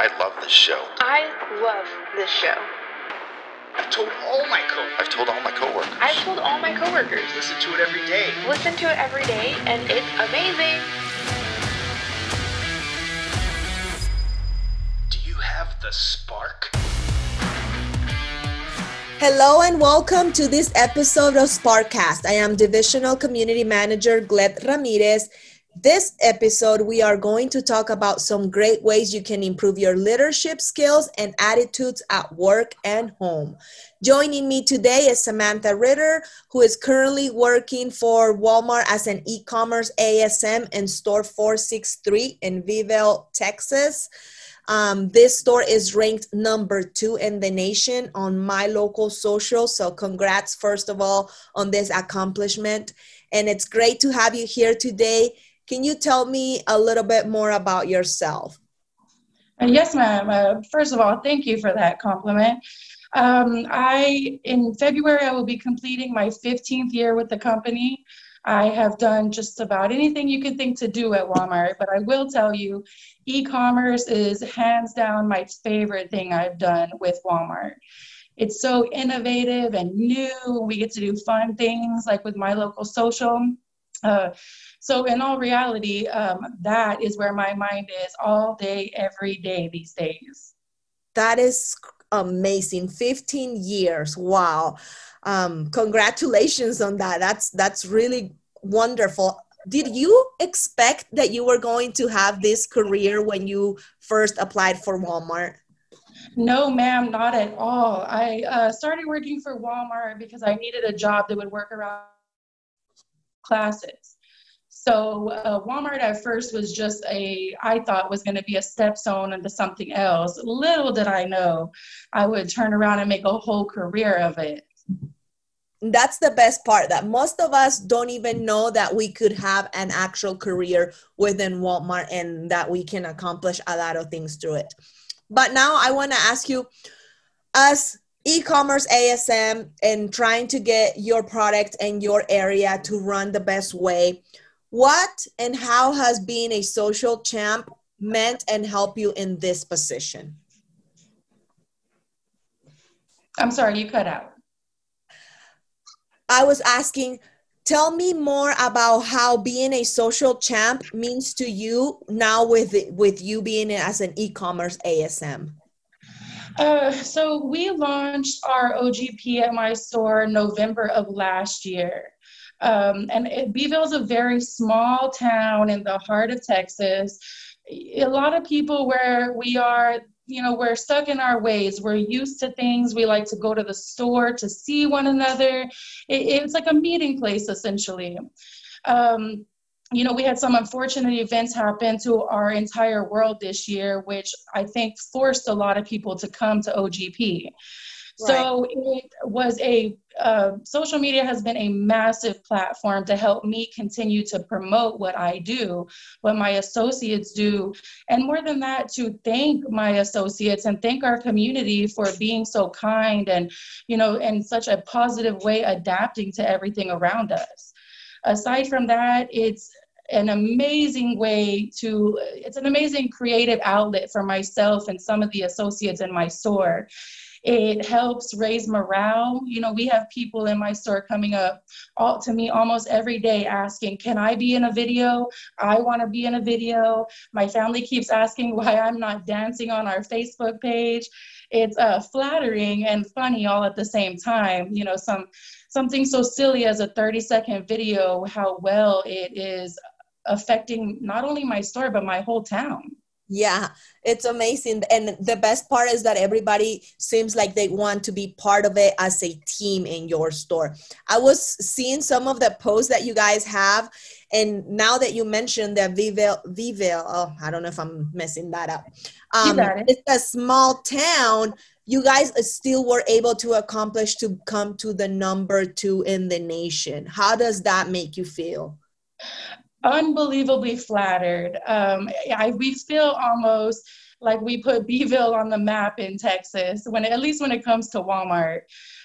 I love this show. I love this show. I've told all my coworkers. I've told all my coworkers. I've told all my coworkers. Listen to it every day. Listen to it every day, and it's amazing. Do you have the spark? Hello and welcome to this episode of Sparkcast. I am Divisional Community Manager Gleb Ramirez. This episode, we are going to talk about some great ways you can improve your leadership skills and attitudes at work and home. Joining me today is Samantha Ritter, who is currently working for Walmart as an e commerce ASM in store 463 in Veville, Texas. Um, this store is ranked number two in the nation on my local social. So, congrats, first of all, on this accomplishment. And it's great to have you here today. Can you tell me a little bit more about yourself? Uh, yes, ma'am. Uh, first of all, thank you for that compliment. Um, I, in February, I will be completing my 15th year with the company. I have done just about anything you could think to do at Walmart, but I will tell you, e commerce is hands down my favorite thing I've done with Walmart. It's so innovative and new. We get to do fun things like with my local social. Uh, so, in all reality, um, that is where my mind is all day, every day these days. That is amazing. 15 years. Wow. Um, congratulations on that. That's that's really wonderful. Did you expect that you were going to have this career when you first applied for Walmart? No, ma'am, not at all. I uh, started working for Walmart because I needed a job that would work around classes. So uh, Walmart at first was just a, I thought was going to be a stepstone into something else. Little did I know I would turn around and make a whole career of it. That's the best part that most of us don't even know that we could have an actual career within Walmart and that we can accomplish a lot of things through it. But now I want to ask you, as e-commerce ASM and trying to get your product and your area to run the best way, what and how has being a social champ meant and help you in this position? I'm sorry, you cut out. I was asking, tell me more about how being a social champ means to you now with with you being as an e-commerce ASM. Uh, so we launched our OGP at my store November of last year. Um, and Beeville is a very small town in the heart of Texas. A lot of people where we are, you know, we're stuck in our ways. We're used to things. We like to go to the store to see one another. It, it's like a meeting place, essentially. Um, you know, we had some unfortunate events happen to our entire world this year, which I think forced a lot of people to come to OGP. So it was a uh, social media has been a massive platform to help me continue to promote what I do, what my associates do, and more than that, to thank my associates and thank our community for being so kind and, you know, in such a positive way, adapting to everything around us. Aside from that, it's an amazing way to it's an amazing creative outlet for myself and some of the associates in my store it helps raise morale. You know, we have people in my store coming up all, to me almost every day asking, Can I be in a video? I want to be in a video. My family keeps asking why I'm not dancing on our Facebook page. It's uh, flattering and funny all at the same time. You know, some something so silly as a 30 second video, how well it is affecting not only my store, but my whole town. Yeah, it's amazing. And the best part is that everybody seems like they want to be part of it as a team in your store. I was seeing some of the posts that you guys have. And now that you mentioned that Veville, Veville, oh, I don't know if I'm messing that up. Um, it. It's a small town. You guys still were able to accomplish to come to the number two in the nation. How does that make you feel? Unbelievably flattered. Um, I, we feel almost like we put Beeville on the map in Texas, when at least when it comes to Walmart.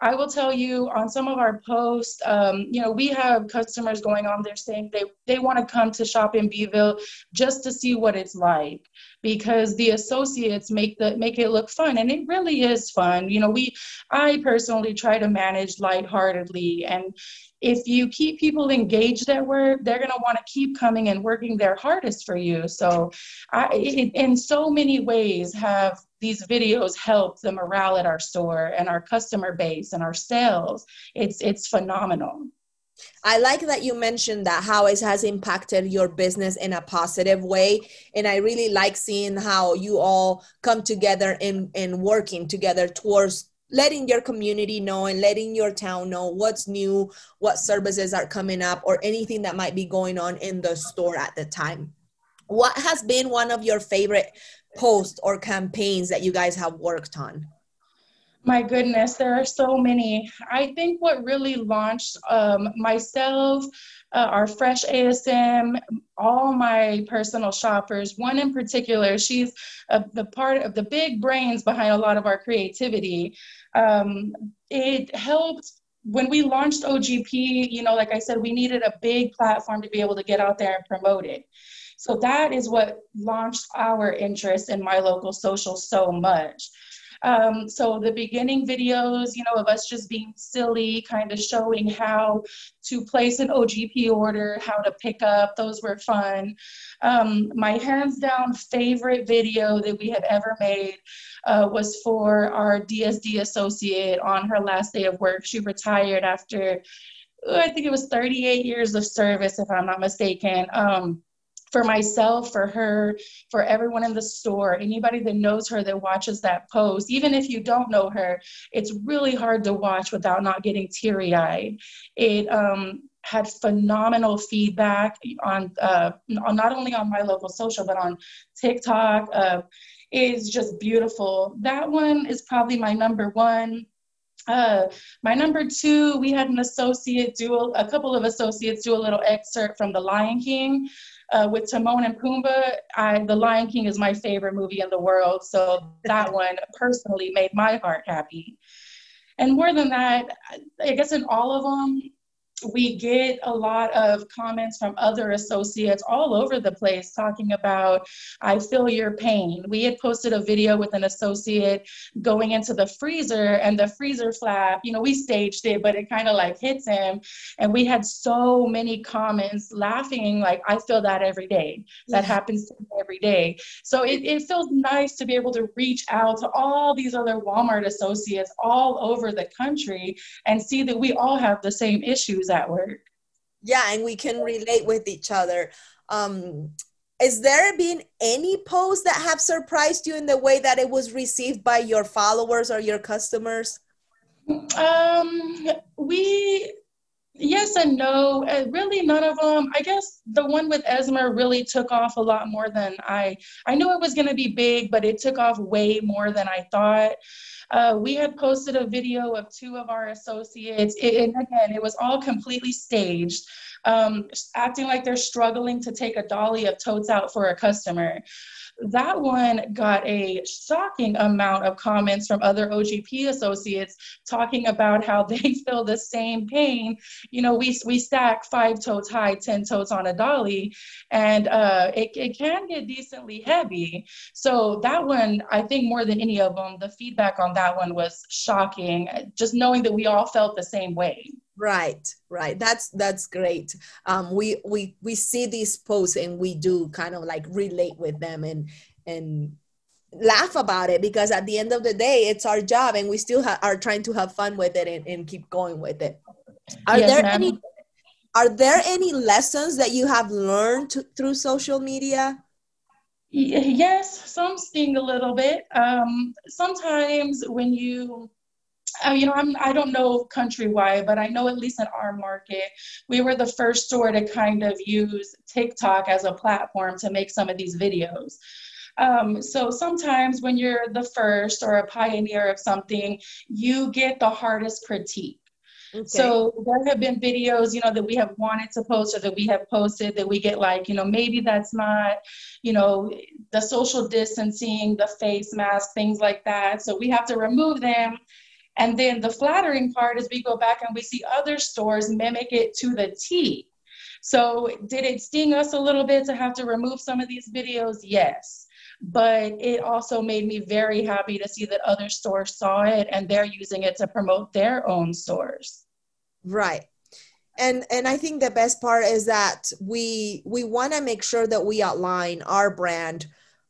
I will tell you on some of our posts, um, you know, we have customers going on there saying they, they want to come to shop in Beeville just to see what it's like. because the associates make the make it look fun and it really is fun you know we i personally try to manage lightheartedly and if you keep people engaged at work they're going to want to keep coming and working their hardest for you so i it, in so many ways have these videos helped the morale at our store and our customer base and our sales it's it's phenomenal I like that you mentioned that how it has impacted your business in a positive way. And I really like seeing how you all come together and, and working together towards letting your community know and letting your town know what's new, what services are coming up, or anything that might be going on in the store at the time. What has been one of your favorite posts or campaigns that you guys have worked on? My goodness, there are so many. I think what really launched um, myself, uh, our Fresh ASM, all my personal shoppers, one in particular, she's a, the part of the big brains behind a lot of our creativity. Um, it helped when we launched OGP, you know, like I said, we needed a big platform to be able to get out there and promote it. So that is what launched our interest in my local social so much. Um, so the beginning videos, you know, of us just being silly, kind of showing how to place an OGP order, how to pick up, those were fun. Um, my hands down favorite video that we have ever made uh, was for our DSD associate on her last day of work. She retired after, I think it was 38 years of service, if I'm not mistaken. Um, for myself, for her, for everyone in the store, anybody that knows her that watches that post, even if you don't know her, it's really hard to watch without not getting teary eyed. It um, had phenomenal feedback on, uh, on not only on my local social, but on TikTok. Uh, is just beautiful. That one is probably my number one. Uh, my number two, we had an associate do a, a couple of associates do a little excerpt from The Lion King uh, with Timon and Pumbaa, I, The Lion King is my favorite movie in the world. So that one personally made my heart happy. And more than that, I guess in all of them, we get a lot of comments from other associates all over the place talking about i feel your pain. We had posted a video with an associate going into the freezer and the freezer flap you know we staged it but it kind of like hits him. And we had so many comments laughing like i feel that every day. That happens to me every day. So it, it feels nice to be able to reach out to all these other walmart associates all over the country and see that we all have the same issues at work. Yeah, and we can relate with each other. Um, is there been any posts that have surprised you in the way that it was received by your followers or your customers? Um, we yes and no uh, really none of them i guess the one with esmer really took off a lot more than i i knew it was going to be big but it took off way more than i thought uh, we had posted a video of two of our associates, it, and again, it was all completely staged, um, acting like they're struggling to take a dolly of totes out for a customer that one got a shocking amount of comments from other OGP associates talking about how they feel the same pain. You know, we, we stack five totes high, 10 totes on a dolly, and uh, it, it can get decently heavy. So that one, I think more than any of them, the feedback on that one was shocking, just knowing that we all felt the same way right right. That's that's great. Um we we we see these posts and we do kind of like relate with them and and laugh about it because at the end of the day it's our job and we still ha- are trying to have fun with it and, and keep going with it. Are yes, there ma'am. any are there any lessons that you have learned to, through social media? Yes some sting a little bit. Um, sometimes when you you know, I'm, I don't know countrywide, but I know at least in our market, we were the first store to kind of use TikTok as a platform to make some of these videos. Um, so sometimes when you're the first or a pioneer of something, you get the hardest critique. Okay. So there have been videos, you know, that we have wanted to post or that we have posted that we get like, you know, maybe that's not, you know, the social distancing, the face mask, things like that. So we have to remove them and then the flattering part is we go back and we see other stores mimic it to the T. So did it sting us a little bit to have to remove some of these videos? Yes. but it also made me very happy to see that other stores saw it and they're using it to promote their own stores. Right. And and I think the best part is that we we want to make sure that we outline our brand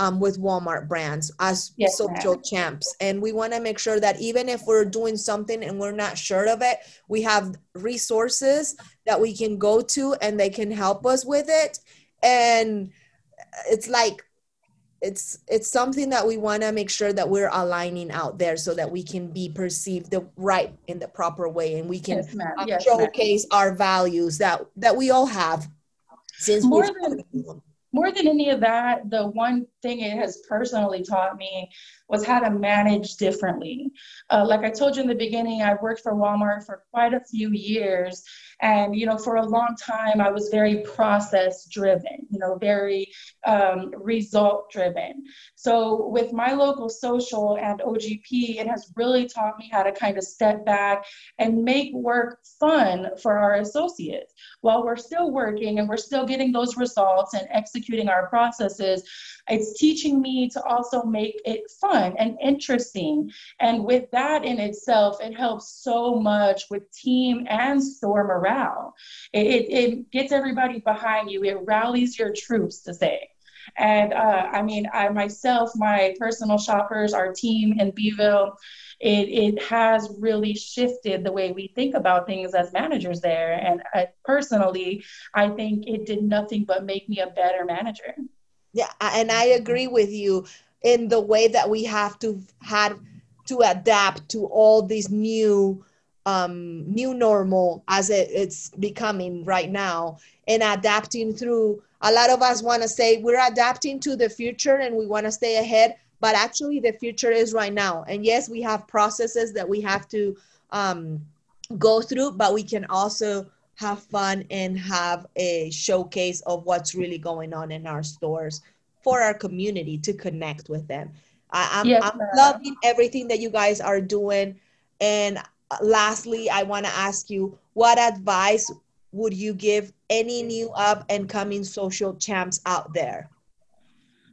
um, with Walmart brands as yes, social ma'am. champs. And we want to make sure that even if we're doing something and we're not sure of it, we have resources that we can go to and they can help us with it. And it's like, it's it's something that we want to make sure that we're aligning out there so that we can be perceived the right in the proper way and we can yes, yes, showcase ma'am. our values that that we all have since more than more than any of that, the one thing it has personally taught me was how to manage differently. Uh, like I told you in the beginning, I worked for Walmart for quite a few years. And, you know, for a long time, I was very process driven, you know, very um, result driven. So with my local social and OGP, it has really taught me how to kind of step back and make work fun for our associates while we're still working and we're still getting those results and executing our processes. It's teaching me to also make it fun and interesting. And with that in itself, it helps so much with team and store morale. It, it, it gets everybody behind you, it rallies your troops to say. And uh, I mean, I myself, my personal shoppers, our team in Beeville, it, it has really shifted the way we think about things as managers there. And I, personally, I think it did nothing but make me a better manager. Yeah, and I agree with you in the way that we have to had to adapt to all these new um, new normal as it, it's becoming right now and adapting through a lot of us want to say we're adapting to the future and we want to stay ahead but actually the future is right now. And yes we have processes that we have to um, go through but we can also have fun and have a showcase of what's really going on in our stores for our community to connect with them. I, am yes, I'm loving everything that you guys are doing. And uh, lastly, I want to ask you what advice would you give any new up and coming social champs out there?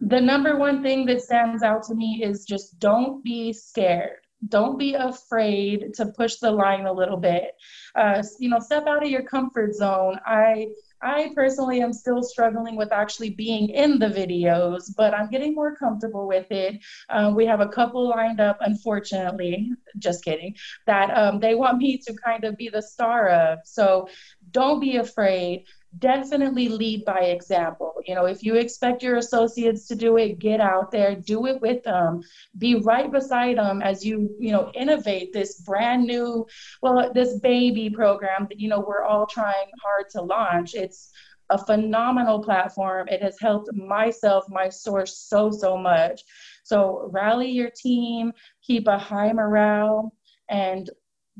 The number one thing that stands out to me is just don't be scared don't be afraid to push the line a little bit. Uh, you know step out of your comfort zone. I i personally am still struggling with actually being in the videos but i'm getting more comfortable with it. Um, we have a couple lined up unfortunately just kidding that um, they want me to kind of be the star of. So don't be afraid definitely lead by example. You know, if you expect your associates to do it, get out there, do it with them, be right beside them as you, you know, innovate this brand new, well, this baby program that, you know, we're all trying hard to launch. It's a phenomenal platform. It has helped myself, my source so, so much. So rally your team, keep a high morale, and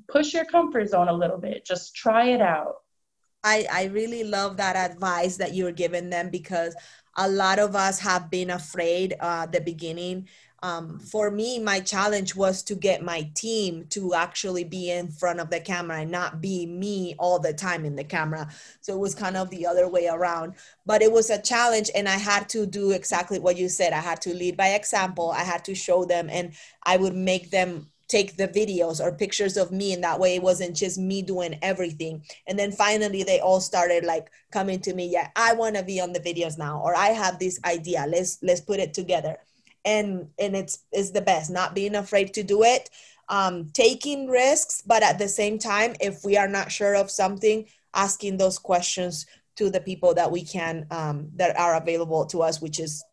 push your comfort zone a little bit. Just try it out. I, I really love that advice that you're giving them because a lot of us have been afraid uh, the beginning. Um, for me, my challenge was to get my team to actually be in front of the camera and not be me all the time in the camera. So it was kind of the other way around. But it was a challenge, and I had to do exactly what you said. I had to lead by example, I had to show them, and I would make them take the videos or pictures of me and that way. It wasn't just me doing everything. And then finally they all started like coming to me yeah i want to be on the videos now or i have this idea. Let's let's put it together. And and it's it's the best. Not being afraid to do it um taking risks but at the same time if we are not sure of something asking those questions to the people that we can um, that are available to us which is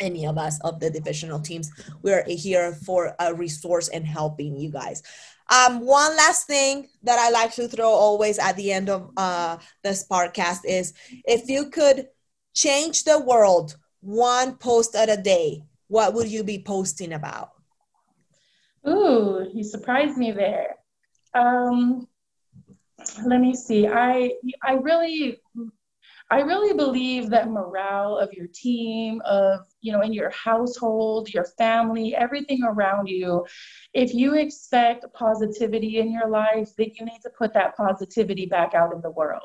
any of us of the divisional teams. We're here for a resource and helping you guys. Um, one last thing that I like to throw always at the end of uh, the Sparkcast is if you could change the world one post at a day, what would you be posting about? Ooh, you surprised me there. Um, let me see. I I really I really believe that morale of your team, of, you know, in your household, your family, everything around you, if you expect positivity in your life, then you need to put that positivity back out in the world.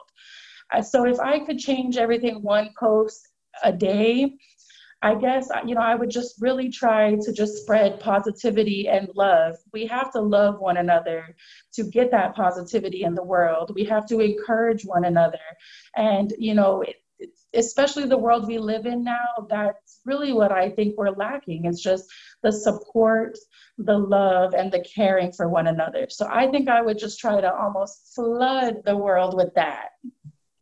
Uh, so if I could change everything one post a day, I guess, you know, I would just really try to just spread positivity and love. We have to love one another to get that positivity in the world. We have to encourage one another. And, you know, especially the world we live in now, that's really what I think we're lacking. It's just the support, the love, and the caring for one another. So I think I would just try to almost flood the world with that.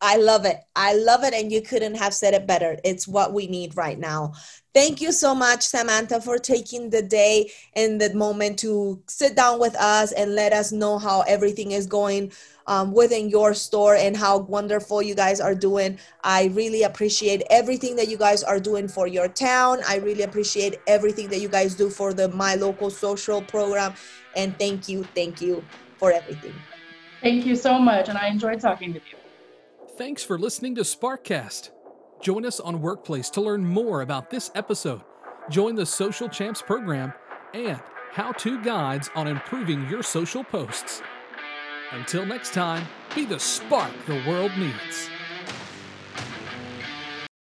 I love it. I love it. And you couldn't have said it better. It's what we need right now. Thank you so much, Samantha, for taking the day and the moment to sit down with us and let us know how everything is going um, within your store and how wonderful you guys are doing. I really appreciate everything that you guys are doing for your town. I really appreciate everything that you guys do for the My Local Social program. And thank you, thank you for everything. Thank you so much. And I enjoyed talking with you. Thanks for listening to Sparkcast. Join us on Workplace to learn more about this episode. Join the Social Champs program and how to guides on improving your social posts. Until next time, be the spark the world needs.